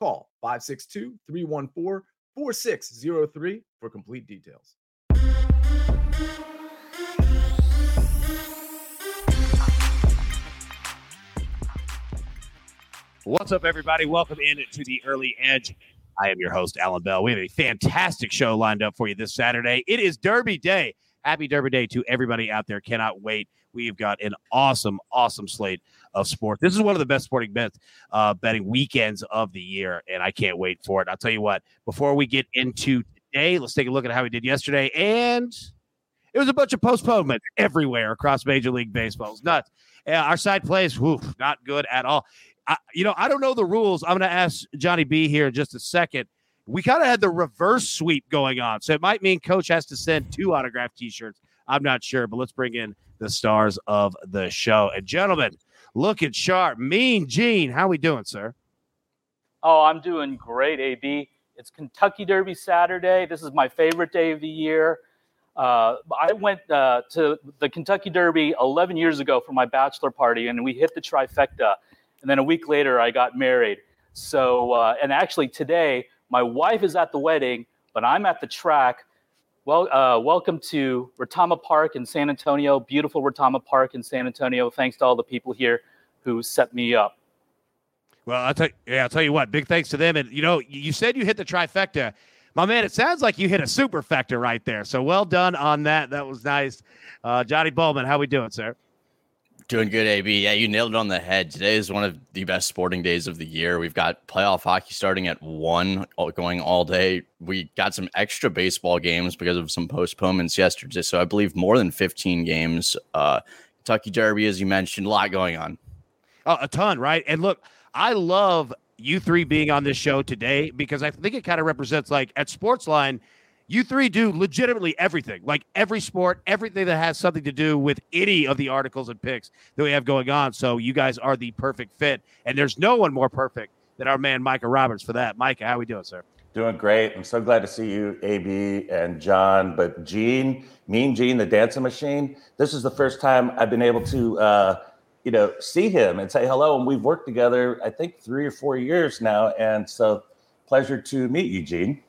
Call 562 314 4603 for complete details. What's up, everybody? Welcome in to the Early Edge. I am your host, Allan Bell. We have a fantastic show lined up for you this Saturday. It is Derby Day. Happy Derby Day to everybody out there. Cannot wait. We've got an awesome, awesome slate of sport. This is one of the best sporting bets, uh, betting weekends of the year, and I can't wait for it. I'll tell you what, before we get into today, let's take a look at how we did yesterday. And it was a bunch of postponements everywhere across Major League Baseball. It's nuts. Yeah, our side plays, whew, not good at all. I, you know, I don't know the rules. I'm going to ask Johnny B here in just a second. We kind of had the reverse sweep going on. So it might mean coach has to send two autographed t shirts. I'm not sure, but let's bring in the stars of the show. And gentlemen, looking sharp. Mean Gene, how we doing, sir? Oh, I'm doing great, AB. It's Kentucky Derby Saturday. This is my favorite day of the year. Uh, I went uh, to the Kentucky Derby 11 years ago for my bachelor party, and we hit the trifecta. And then a week later, I got married. So, uh, and actually today, my wife is at the wedding, but I'm at the track well, uh, welcome to Retama Park in San Antonio. Beautiful Retama Park in San Antonio. Thanks to all the people here who set me up. Well, I'll tell you, yeah, I'll tell you what. Big thanks to them. And you know, you said you hit the trifecta, my man. It sounds like you hit a superfecta right there. So well done on that. That was nice. Uh, Johnny Bollman, how we doing, sir? Doing good, AB. Yeah, you nailed it on the head. Today is one of the best sporting days of the year. We've got playoff hockey starting at one, going all day. We got some extra baseball games because of some postponements yesterday. So I believe more than 15 games. Uh, Kentucky Derby, as you mentioned, a lot going on. Oh, a ton, right? And look, I love you three being on this show today because I think it kind of represents like at Sportsline – you three do legitimately everything, like every sport, everything that has something to do with any of the articles and picks that we have going on. So you guys are the perfect fit, and there's no one more perfect than our man Micah Roberts for that. Micah, how we doing, sir? Doing great. I'm so glad to see you, AB and John. But Gene, Mean Gene, the dancing machine. This is the first time I've been able to, uh, you know, see him and say hello. And we've worked together, I think, three or four years now. And so, pleasure to meet you, Gene.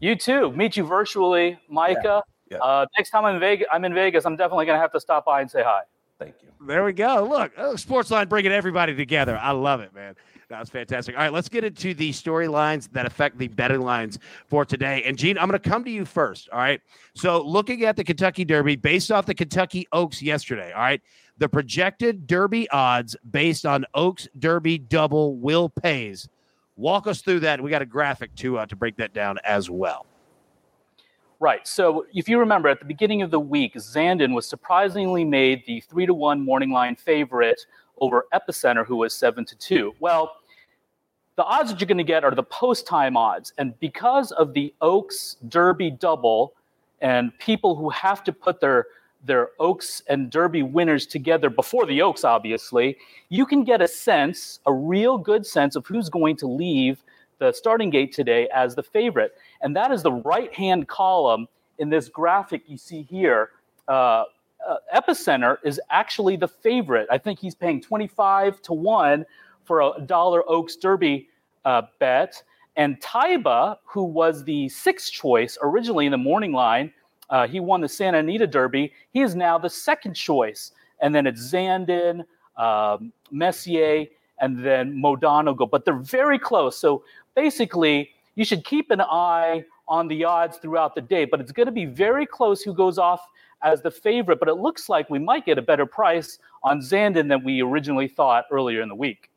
You too. Meet you virtually, Micah. Yeah. Yeah. Uh, next time I'm in Vegas, I'm in Vegas. I'm definitely gonna have to stop by and say hi. Thank you. There we go. Look, oh, Sportsline bringing everybody together. I love it, man. That's fantastic. All right, let's get into the storylines that affect the betting lines for today. And Gene, I'm going to come to you first. All right. So, looking at the Kentucky Derby based off the Kentucky Oaks yesterday. All right. The projected Derby odds based on Oaks Derby double will pays Walk us through that. We got a graphic to uh, to break that down as well. Right. So if you remember at the beginning of the week, Zandon was surprisingly made the three to one morning line favorite over Epicenter, who was seven to two. Well, the odds that you're going to get are the post time odds, and because of the Oaks Derby double, and people who have to put their their Oaks and Derby winners together before the Oaks, obviously, you can get a sense, a real good sense of who's going to leave the starting gate today as the favorite. And that is the right hand column in this graphic you see here. Uh, uh, Epicenter is actually the favorite. I think he's paying 25 to 1 for a dollar Oaks Derby uh, bet. And Taiba, who was the sixth choice originally in the morning line, uh, he won the Santa Anita Derby. He is now the second choice. And then it's Zandon, um, Messier, and then Mo Donegal. But they're very close. So basically, you should keep an eye on the odds throughout the day. But it's going to be very close who goes off as the favorite. But it looks like we might get a better price on Zandon than we originally thought earlier in the week.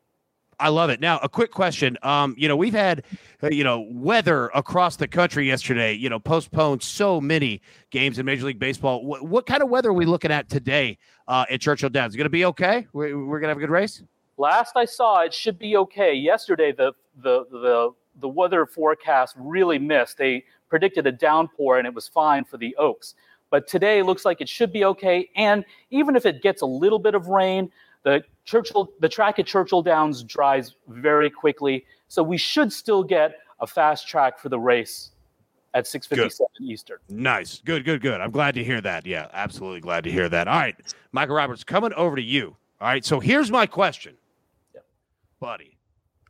I love it. Now, a quick question. Um, you know, we've had, uh, you know, weather across the country yesterday. You know, postponed so many games in Major League Baseball. What, what kind of weather are we looking at today uh, at Churchill Downs? Is it Going to be okay? We're, we're going to have a good race. Last I saw, it should be okay. Yesterday, the the the the weather forecast really missed. They predicted a downpour and it was fine for the Oaks. But today looks like it should be okay. And even if it gets a little bit of rain, the Churchill, the track at Churchill Downs dries very quickly. So we should still get a fast track for the race at 6:57 Eastern. Nice. Good, good, good. I'm glad to hear that. Yeah, absolutely glad to hear that. All right, Micah Roberts, coming over to you. All right, so here's my question. Yep. Buddy,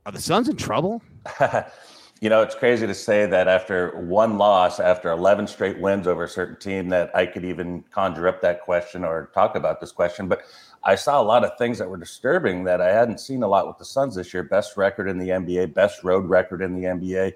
are the Suns in trouble? you know, it's crazy to say that after one loss, after 11 straight wins over a certain team, that I could even conjure up that question or talk about this question. But I saw a lot of things that were disturbing that I hadn't seen a lot with the Suns this year. Best record in the NBA, best road record in the NBA.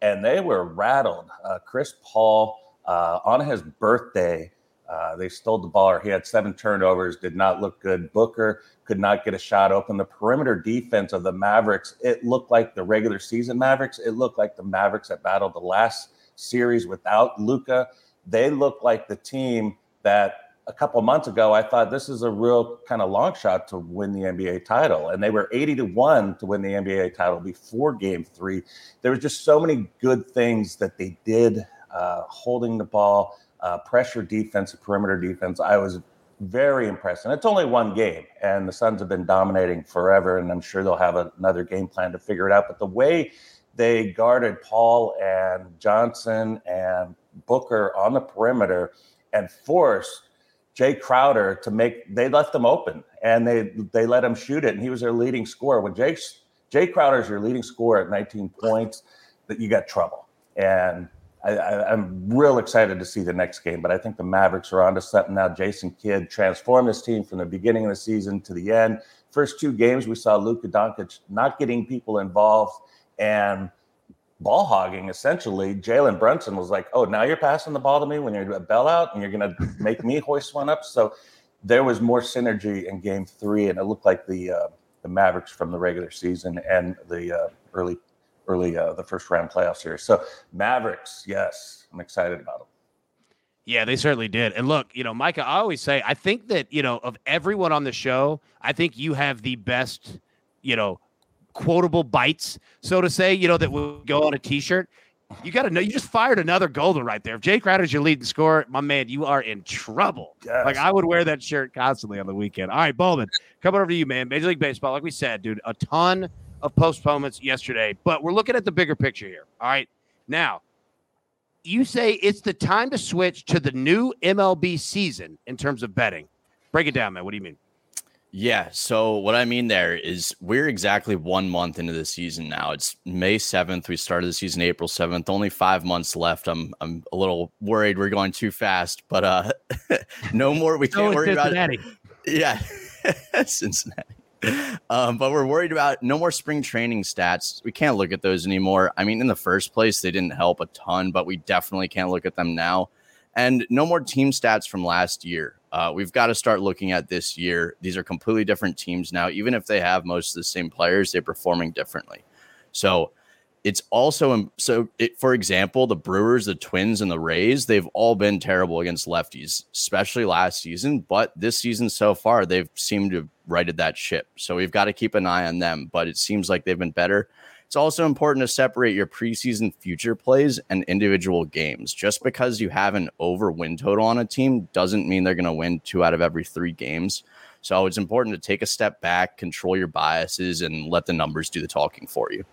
And they were rattled. Uh, Chris Paul, uh, on his birthday, uh, they stole the ball, he had seven turnovers, did not look good. Booker could not get a shot open. The perimeter defense of the Mavericks, it looked like the regular season Mavericks. It looked like the Mavericks that battled the last series without Luka. They looked like the team that a couple months ago I thought this is a real kind of long shot to win the NBA title, and they were 80 to one to win the NBA title before Game Three. There was just so many good things that they did, uh, holding the ball uh, pressure defense, perimeter defense. I was very impressed. And it's only one game, and the Suns have been dominating forever, and I'm sure they'll have another game plan to figure it out. But the way they guarded Paul and Johnson and Booker on the perimeter and forced Jae Crowder to make they left them open and they they let him shoot it and he was their leading scorer. When Jae Crowder is your leading scorer at 19 points, that you got trouble. And I, am real excited to see the next game, but I think the Mavericks are onto something now. Jason Kidd transformed this team from the beginning of the season to the end. First two games, we saw Luka Doncic not getting people involved and ball hogging. Essentially, Jalen Brunson was like, "Oh, now you're passing the ball to me when you're a bailout, and you're going to make me hoist one up." So there was more synergy in Game Three, and it looked like the uh, the Mavericks from the regular season and the uh, early early uh, the first round playoff series. So Mavericks, yes, I'm excited about them. Yeah, they certainly did. And look, you know, Micah, I always say, I think that, you know, of everyone on the show, I think you have the best, you know, quotable bites, so to say, you know, that would go on a t shirt. You got to know, you just fired another golden right there. If Jae Crowder's your leading scorer, my man, you are in trouble. Yes. Like, I would wear that shirt constantly on the weekend. All right, Bollman, coming over to you, man. Major League Baseball, like we said, dude, a ton of postponements yesterday, but we're looking at the bigger picture here. All right. Now, you say it's the time to switch to the new MLB season in terms of betting. Break it down, man. What do you mean? Yeah. So, what I mean there is we're exactly one month into the season now. It's May 7th. We started the season April 7th. Only five months left. I'm I'm a little worried we're going too fast, but uh no more. We can't worry Cincinnati. about it. Yeah. Cincinnati um, but we're worried about no more spring training stats. We can't look at those anymore. I mean, in the first place, they didn't help a ton, but we definitely can't look at them now. And no more team stats from last year. Uh, we've got to start looking at this year. These are completely different teams now. Even if they have most of the same players, they're performing differently. So it's also so it, for example the brewers the twins and the rays they've all been terrible against lefties especially last season but this season so far they've seemed to have righted that ship so we've got to keep an eye on them but it seems like they've been better it's also important to separate your preseason future plays and individual games just because you have an over win total on a team doesn't mean they're going to win two out of every three games so it's important to take a step back control your biases and let the numbers do the talking for you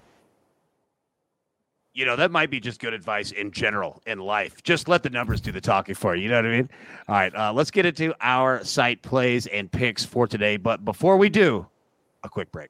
you know, that might be just good advice in general in life. Just let the numbers do the talking for you. You know what I mean? All right, uh, let's get into our site plays and picks for today. But before we do, a quick break.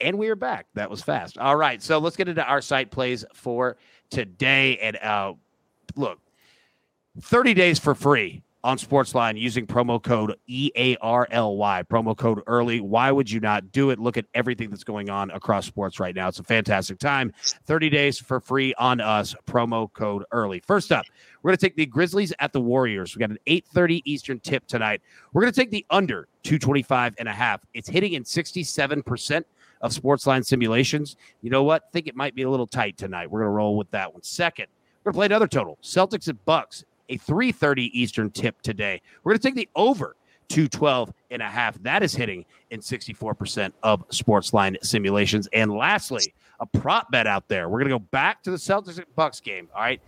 And we are back. That was fast. All right. So let's get into our site plays for today. And uh, look, 30 days for free on Sportsline using promo code EARLY, promo code early. Why would you not do it? Look at everything that's going on across sports right now. It's a fantastic time. 30 days for free on us, promo code early. First up, we're going to take the Grizzlies at the Warriors. We got an 8:30 Eastern tip tonight. We're going to take the under 225 and a half. It's hitting in 67% of Sportsline simulations. You know what? think it might be a little tight tonight. We're going to roll with that one. Second, we're going to play another total. Celtics at Bucks a 3:30 Eastern tip today. We're going to take the over 212 and a half. That is hitting in 64% of sports line simulations. And lastly, a prop bet out there. We're going to go back to the Celtics and Bucks game. All right.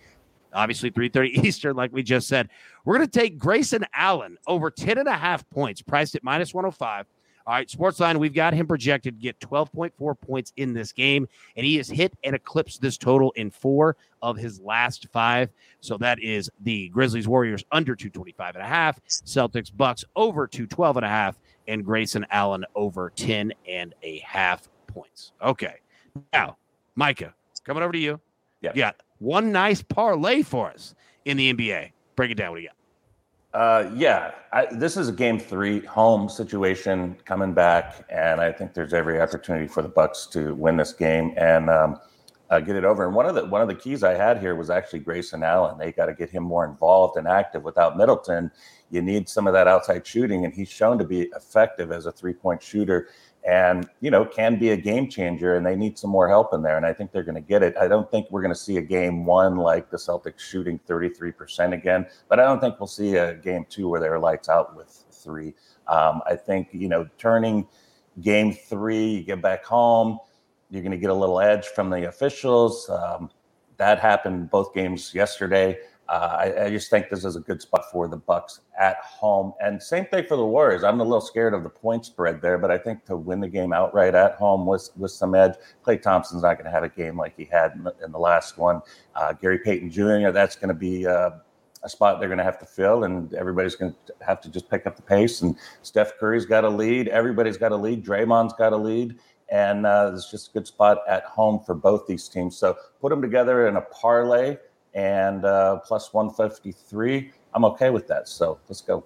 Obviously, 3:30 Eastern, like we just said. We're going to take Grayson Allen over 10 and a half points, priced at minus 105. All right, Sportsline, we've got him projected to get 12.4 points in this game, and he has hit and eclipsed this total in four of his last five. So that is the Grizzlies Warriors under 225 and a half, Celtics Bucks over 212 and a half, and Grayson Allen over 10 and a half points. Okay. Now, Micah, coming over to you. Yeah. You got one nice parlay for us in the NBA. Break it down. What do you got? Uh, yeah, I, this is a game three home situation coming back, and I think there's every opportunity for the Bucks to win this game and um, uh, get it over. And one of the one of the keys I had here was actually Grayson Allen. They got to get him more involved and active. Without Middleton, you need some of that outside shooting, and he's shown to be effective as a three point shooter and you know can be a game changer and they need some more help in there and i think they're going to get it. I don't think we're going to see a game one like the celtics shooting 33% again but i don't think we'll see a game two where they're lights out with three. Um, i think you know turning game three you get back home you're going to get a little edge from the officials. Um, that happened both games yesterday uh, I, I, just think this is a good spot for the Bucks at home, and same thing for the Warriors. I'm a little scared of the point spread there, but I think to win the game outright at home with with some edge, Klay Thompson's not going to have a game like he had in the, in the last one. Uh, Gary Payton Jr. That's going to be uh, a spot they're going to have to fill, and everybody's going to have to just pick up the pace. And Steph Curry's got a lead. Everybody's got a lead. Draymond's got a lead. And uh, it's just a good spot at home for both these teams. So put them together in a parlay and uh, plus 153. I'm okay with that. So let's go.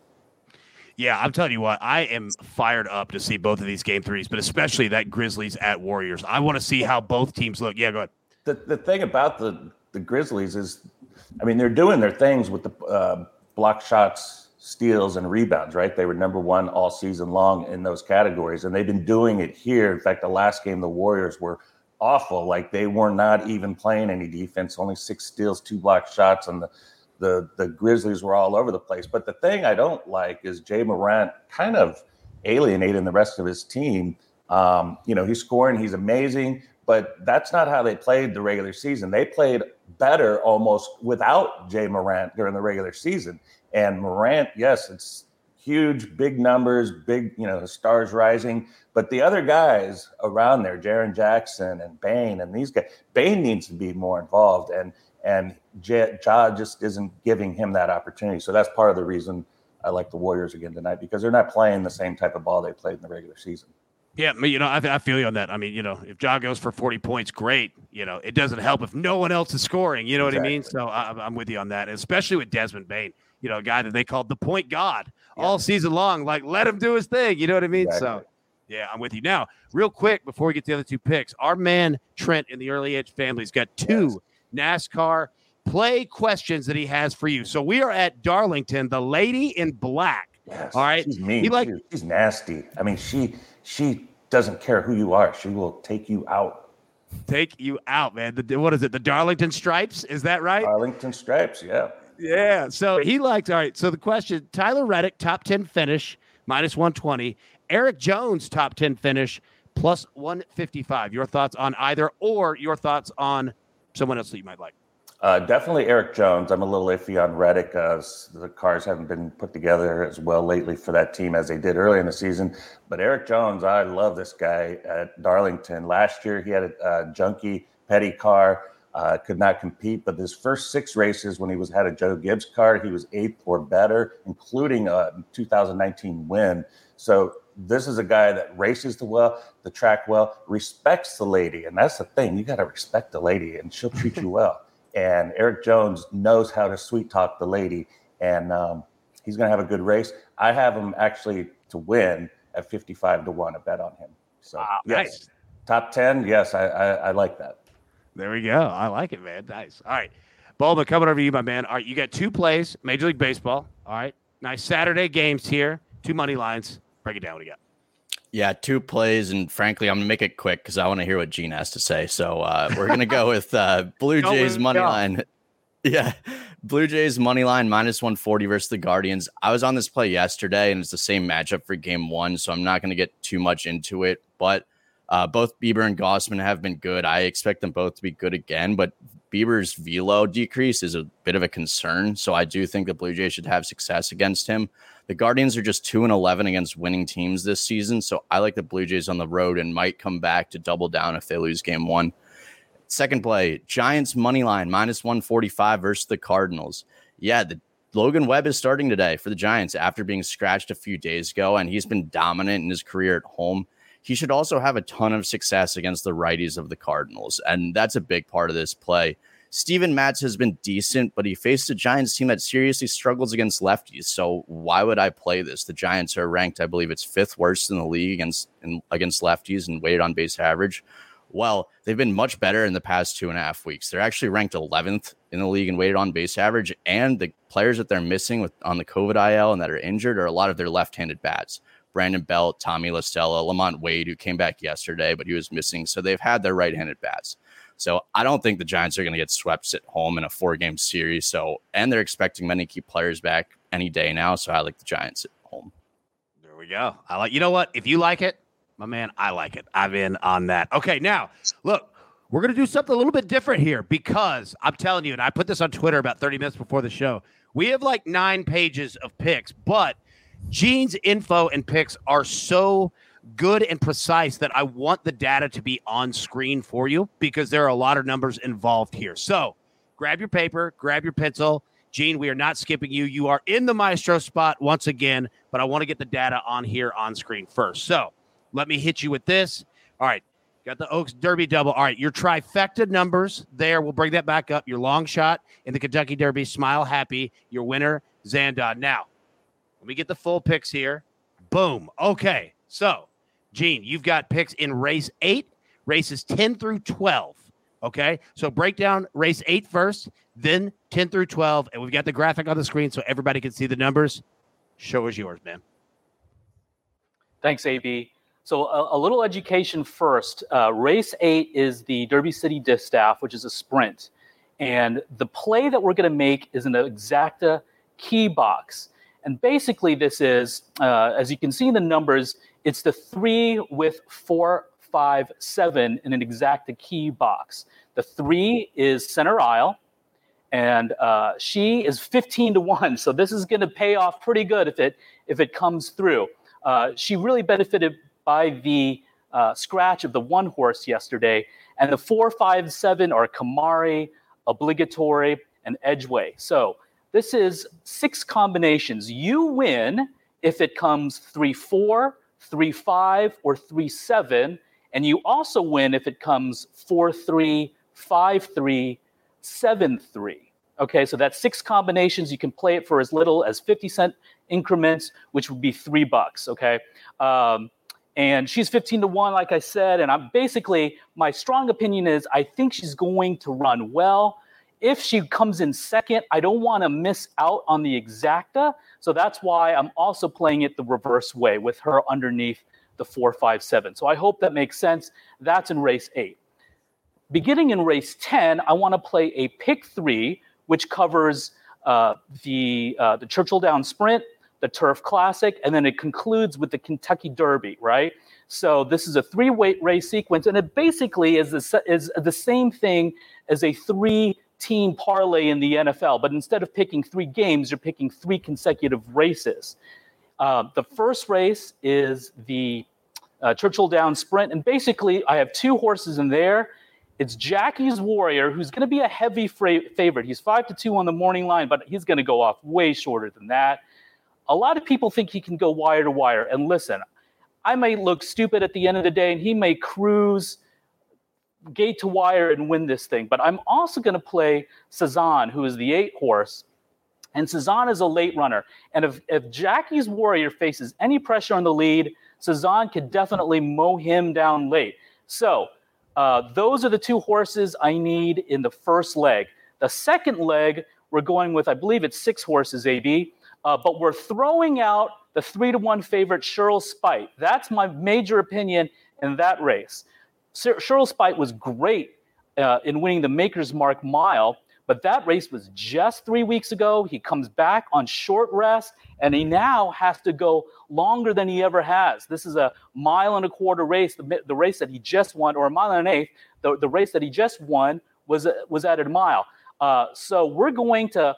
Yeah, I'm telling you what, I am fired up to see both of these game threes, but especially that Grizzlies at Warriors. I want to see how both teams look. Yeah, go ahead. The, the thing about the, the Grizzlies is, I mean, they're doing their things with the uh, block shots, steals, and rebounds, right? They were number one all season long in those categories, and they've been doing it here. In fact, the last game, the Warriors were awful. Like they were not even playing any defense, only six steals, two block shots, and the the the Grizzlies were all over the place. But the thing I don't like is Ja Morant kind of alienating the rest of his team. Um, you know, he's scoring, he's amazing, but that's not how they played the regular season. They played better almost without Ja Morant during the regular season. And Morant, yes, it's huge, big numbers, big, you know, stars rising. But the other guys around there, Jaren Jackson and Bane and these guys, Bane needs to be more involved. And and Ja just isn't giving him that opportunity. So that's part of the reason I like the Warriors again tonight because they're not playing the same type of ball they played in the regular season. Yeah, you know, I, I feel you on that. I mean, you know, if Ja goes for 40 points, great. You know, it doesn't help if no one else is scoring. You know exactly. what I mean? So I, I'm with you on that, especially with Desmond Bane you know, a guy that they called the point god yeah. all season long. Like, let him do his thing. You know what I mean? Exactly. So, yeah, I'm with you. Now, real quick, before we get to the other two picks, our man Trent in the early edge family's got two yes. NASCAR play questions that he has for you. So we are at Darlington, the lady in black. Yes, all right. She's mean. He like, she's nasty. I mean, she she doesn't care who you are. She will take you out. Take you out, man. The, what is it? The Darlington Stripes? Is that right? Darlington Stripes, yeah. Yeah. So he liked, all right. So the question Tyler Reddick, top 10 finish, minus 120. Erik Jones, top 10 finish, plus 155. Your thoughts on either or your thoughts on someone else that you might like? Uh, definitely Erik Jones. I'm a little iffy on Reddick. Uh, the cars haven't been put together as well lately for that team as they did early in the season. But Erik Jones, I love this guy at Darlington. Last year, he had a, a junky petty car uh, could not compete. But his first six races, when he was had a Joe Gibbs car, he was eighth or better, including a 2019 win. So this is a guy that races the well, the track well, respects the lady, and that's the thing. You got to respect the lady, and she'll treat you well. And Erik Jones knows how to sweet talk the lady, and um, he's going to have a good race. I have him actually to win at 55 to 1, a bet on him. So, Wow, yes. nice. Top 10. Yes, I, I, I like that. There we go. I like it, man. Nice. All right. Bollman, coming over to you, my man. All right, you got two plays, Major League Baseball. All right. Nice Saturday games here. Two money lines. Break it down. What do you got? Yeah, two plays, and frankly, I'm gonna make it quick because I want to hear what Gene has to say. So uh, we're gonna go with uh, Blue Jays money line. Yeah, Blue Jays money line minus 140 versus the Guardians. I was on this play yesterday, and it's the same matchup for Game One, so I'm not gonna get too much into it. But uh, both Bieber and Gausman have been good. I expect them both to be good again, but Bieber's velo decrease is a bit of a concern. So I do think the Blue Jays should have success against him. The Guardians are just 2 and 11 against winning teams this season. So I like the Blue Jays on the road and might come back to double down if they lose game one. Second play Giants money line minus 145 versus the Cardinals. Yeah, the Logan Webb is starting today for the Giants after being scratched a few days ago, and he's been dominant in his career at home. He should also have a ton of success against the righties of the Cardinals, and that's a big part of this play. Steven Matz has been decent, but he faced a Giants team that seriously struggles against lefties. So why would I play this? The Giants are ranked, I believe it's fifth worst in the league against in, against lefties and weighted on base average. Well, they've been much better in the past two and a half weeks. They're actually ranked 11th in the league in weighted on base average, and the players that they're missing with on the COVID IL and that are injured are a lot of their left-handed bats. Brandon Belt, Tommy LaStella, LaMonte Wade, who came back yesterday, but he was missing. So they've had their right-handed bats. So I don't think the Giants are going to get swept at home in a four-game series. So and they're expecting many key players back any day now. So I like the Giants at home. There we go. I like. You know what? If you like it, my man, I like it. I'm in on that. Okay, now look, we're gonna do something a little bit different here because I'm telling you, and I put this on Twitter about 30 minutes before the show. We have like nine pages of picks, but Gene's info and picks are so good and precise that I want the data to be on screen for you because there are a lot of numbers involved here. So grab your paper, grab your pencil. Gene, we are not skipping you. You are in the maestro spot once again, but I want to get the data on here on screen first. So let me hit you with this. All right. Got the Oaks Derby double. All right. Your trifecta numbers there. We'll bring that back up. Your long shot in the Kentucky Derby. Smile happy. Your winner, Zandon. Now, let me get the full picks here. Boom. Okay. So, Gene, you've got picks in race eight, races 10 through 12. Okay. So break down race eight first, then 10 through 12. And we've got the graphic on the screen so everybody can see the numbers. Show is yours, man. Thanks, AB. So a, a little education first. Uh, race eight is the Derby City Distaff, which is a sprint. And the play that we're going to make is an exacta key box. And basically, this is, uh, as you can see in the numbers, it's the three with four, five, seven in an exacta key box. The three is center aisle, and uh, she is 15 to 1. So this is going to pay off pretty good if it if it comes through. Uh, she really benefited by the uh, scratch of the one horse yesterday, and the four, five, seven are Kimari, obligatory, and Edgeway. So this is six combinations. You win if it comes three, four, three, five, or three, seven, and you also win if it comes four, three, five, three, seven, three. Okay, so that's six combinations. You can play it for as little as 50 cent increments, which would be three bucks. Okay. Um, and she's 15 to 1, like I said. And I'm basically, my strong opinion is I think she's going to run well. If she comes in second, I don't want to miss out on the exacta. So that's why I'm also playing it the reverse way with her underneath the 457. So I hope that makes sense. That's in race eight. Beginning in race 10, I want to play a pick three, which covers uh, the, uh, the Churchill Down Sprint, the Turf Classic, and then it concludes with the Kentucky Derby, right? So this is a three-weight race sequence, and it basically is the, is the same thing as a three-team parlay in the NFL. But instead of picking three games, you're picking three consecutive races. Uh, the first race is the uh, Churchill Down Sprint, and basically I have two horses in there. It's Jackie's Warrior, who's going to be a heavy fra- favorite. He's five to two on the morning line, but he's going to go off way shorter than that. A lot of people think he can go wire to wire. And listen, I may look stupid at the end of the day, and he may cruise gate to wire and win this thing. But I'm also going to play Cezanne, who is the eight horse. And Cezanne is a late runner. And if, if Jackie's Warrior faces any pressure on the lead, Cezanne could definitely mow him down late. So uh, those are the two horses I need in the first leg. The second leg, we're going with, I believe it's six horses, AB, uh, but we're throwing out the three to one favorite, Shirl's Speight. That's my major opinion in that race. Shirl's Speight was great uh, in winning the Maker's Mark mile, but that race was just three weeks ago. He comes back on short rest, and he now has to go longer than he ever has. This is a mile and a quarter race. The, the race that he just won, or a mile and an eighth, the, the race that he just won was, was at a mile. Uh, so we're going to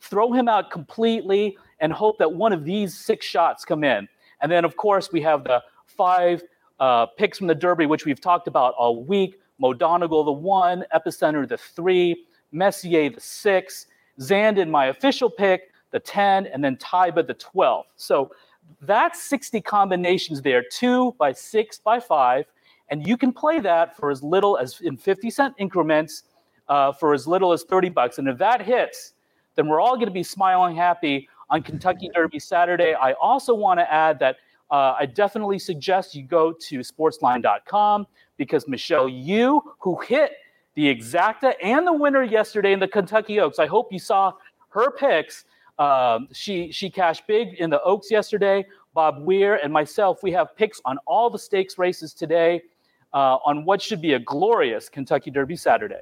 throw him out completely and hope that one of these six shots come in. And then, of course, we have the five uh, picks from the Derby, which we've talked about all week. Mo Donegal, the one, Epicenter, the three, Messier, the six, Zandon, my official pick, the 10, and then Taiba, the 12. So that's 60 combinations there, two by six by five. And you can play that for as little as in 50 cent increments uh, for as little as 30 bucks. And if that hits, then we're all going to be smiling happy on Kentucky Derby Saturday. I also want to add that uh, I definitely suggest you go to sportsline.com because Michelle Yu, who hit the exacta and the winner yesterday in the Kentucky Oaks, I hope you saw her picks. Um, she she cashed big in the Oaks yesterday. Bob Weir and myself, we have picks on all the stakes races today uh, on what should be a glorious Kentucky Derby Saturday.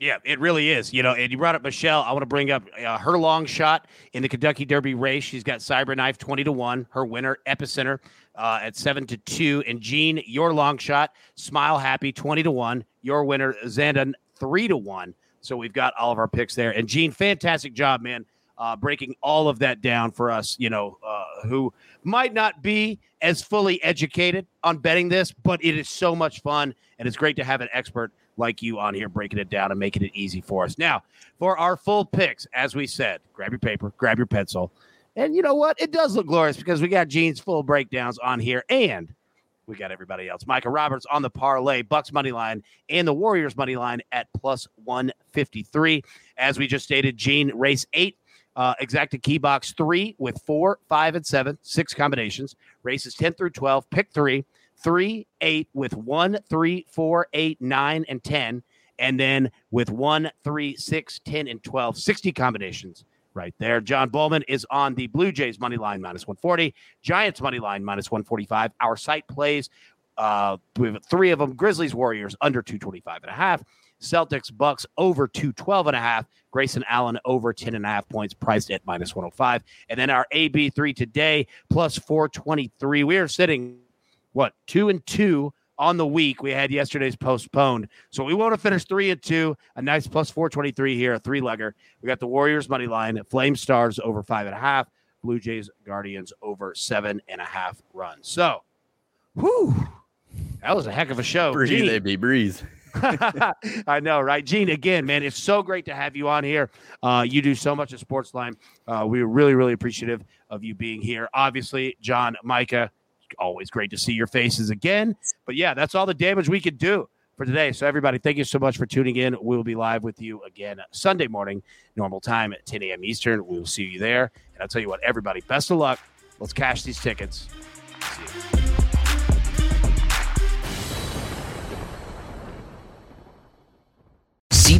Yeah, it really is. You know, and you brought up Michelle. I want to bring up uh, her long shot in the Kentucky Derby race. She's got Cyberknife 20 to 1, her winner, Epicenter uh, at 7 to 2. And Gene, your long shot, Smile Happy 20 to 1, your winner, Zandon 3 to 1. So we've got all of our picks there. And Gene, fantastic job, man, uh, breaking all of that down for us, you know, uh, who might not be as fully educated on betting this, but it is so much fun. And it's great to have an expert like you on here breaking it down and making it easy for us. Now, for our full picks, as we said, grab your paper, grab your pencil. And you know what? It does look glorious because we got Gene's full breakdowns on here and we got everybody else. Micah Roberts on the parlay, Bucks money line, and the Warriors money line at plus 153. As we just stated, Gene race eight, uh, exacta key box three with four, five, and seven, six combinations. Races 10 through 12, pick three three, eight with one, three, four, eight, nine, and 10. And then with one, three, six, 10, and 12, 60 combinations right there. John Bollman is on the Blue Jays money line minus 140, Giants money line minus 145. Our site plays, uh, we have three of them Grizzlies, Warriors under 225 and a half. Celtics, Bucks over 212 and a half. Grayson Allen over 10 and a half points, priced at minus 105. And then our AB3 today plus 423. We are sitting what two and two on the week. We had yesterday's postponed, so we want to finish three and two. A nice plus four twenty three here, a three legger. We got the Warriors money line, Flame Stars over five and a half, Blue Jays Guardians over seven and a half runs. So, whew, that was a heck of a show. Gene. baby, breathe. I know, right? Gene, again, man, it's so great to have you on here. Uh, you do so much at Sportsline. Uh, we're really, really appreciative of you being here. Obviously, John, Micah, always great to see your faces again. But yeah, that's all the damage we could do for today. So, everybody, thank you so much for tuning in. We'll be live with you again Sunday morning, normal time at 10 a.m. Eastern. We will see you there. And I'll tell you what, everybody, best of luck. Let's cash these tickets.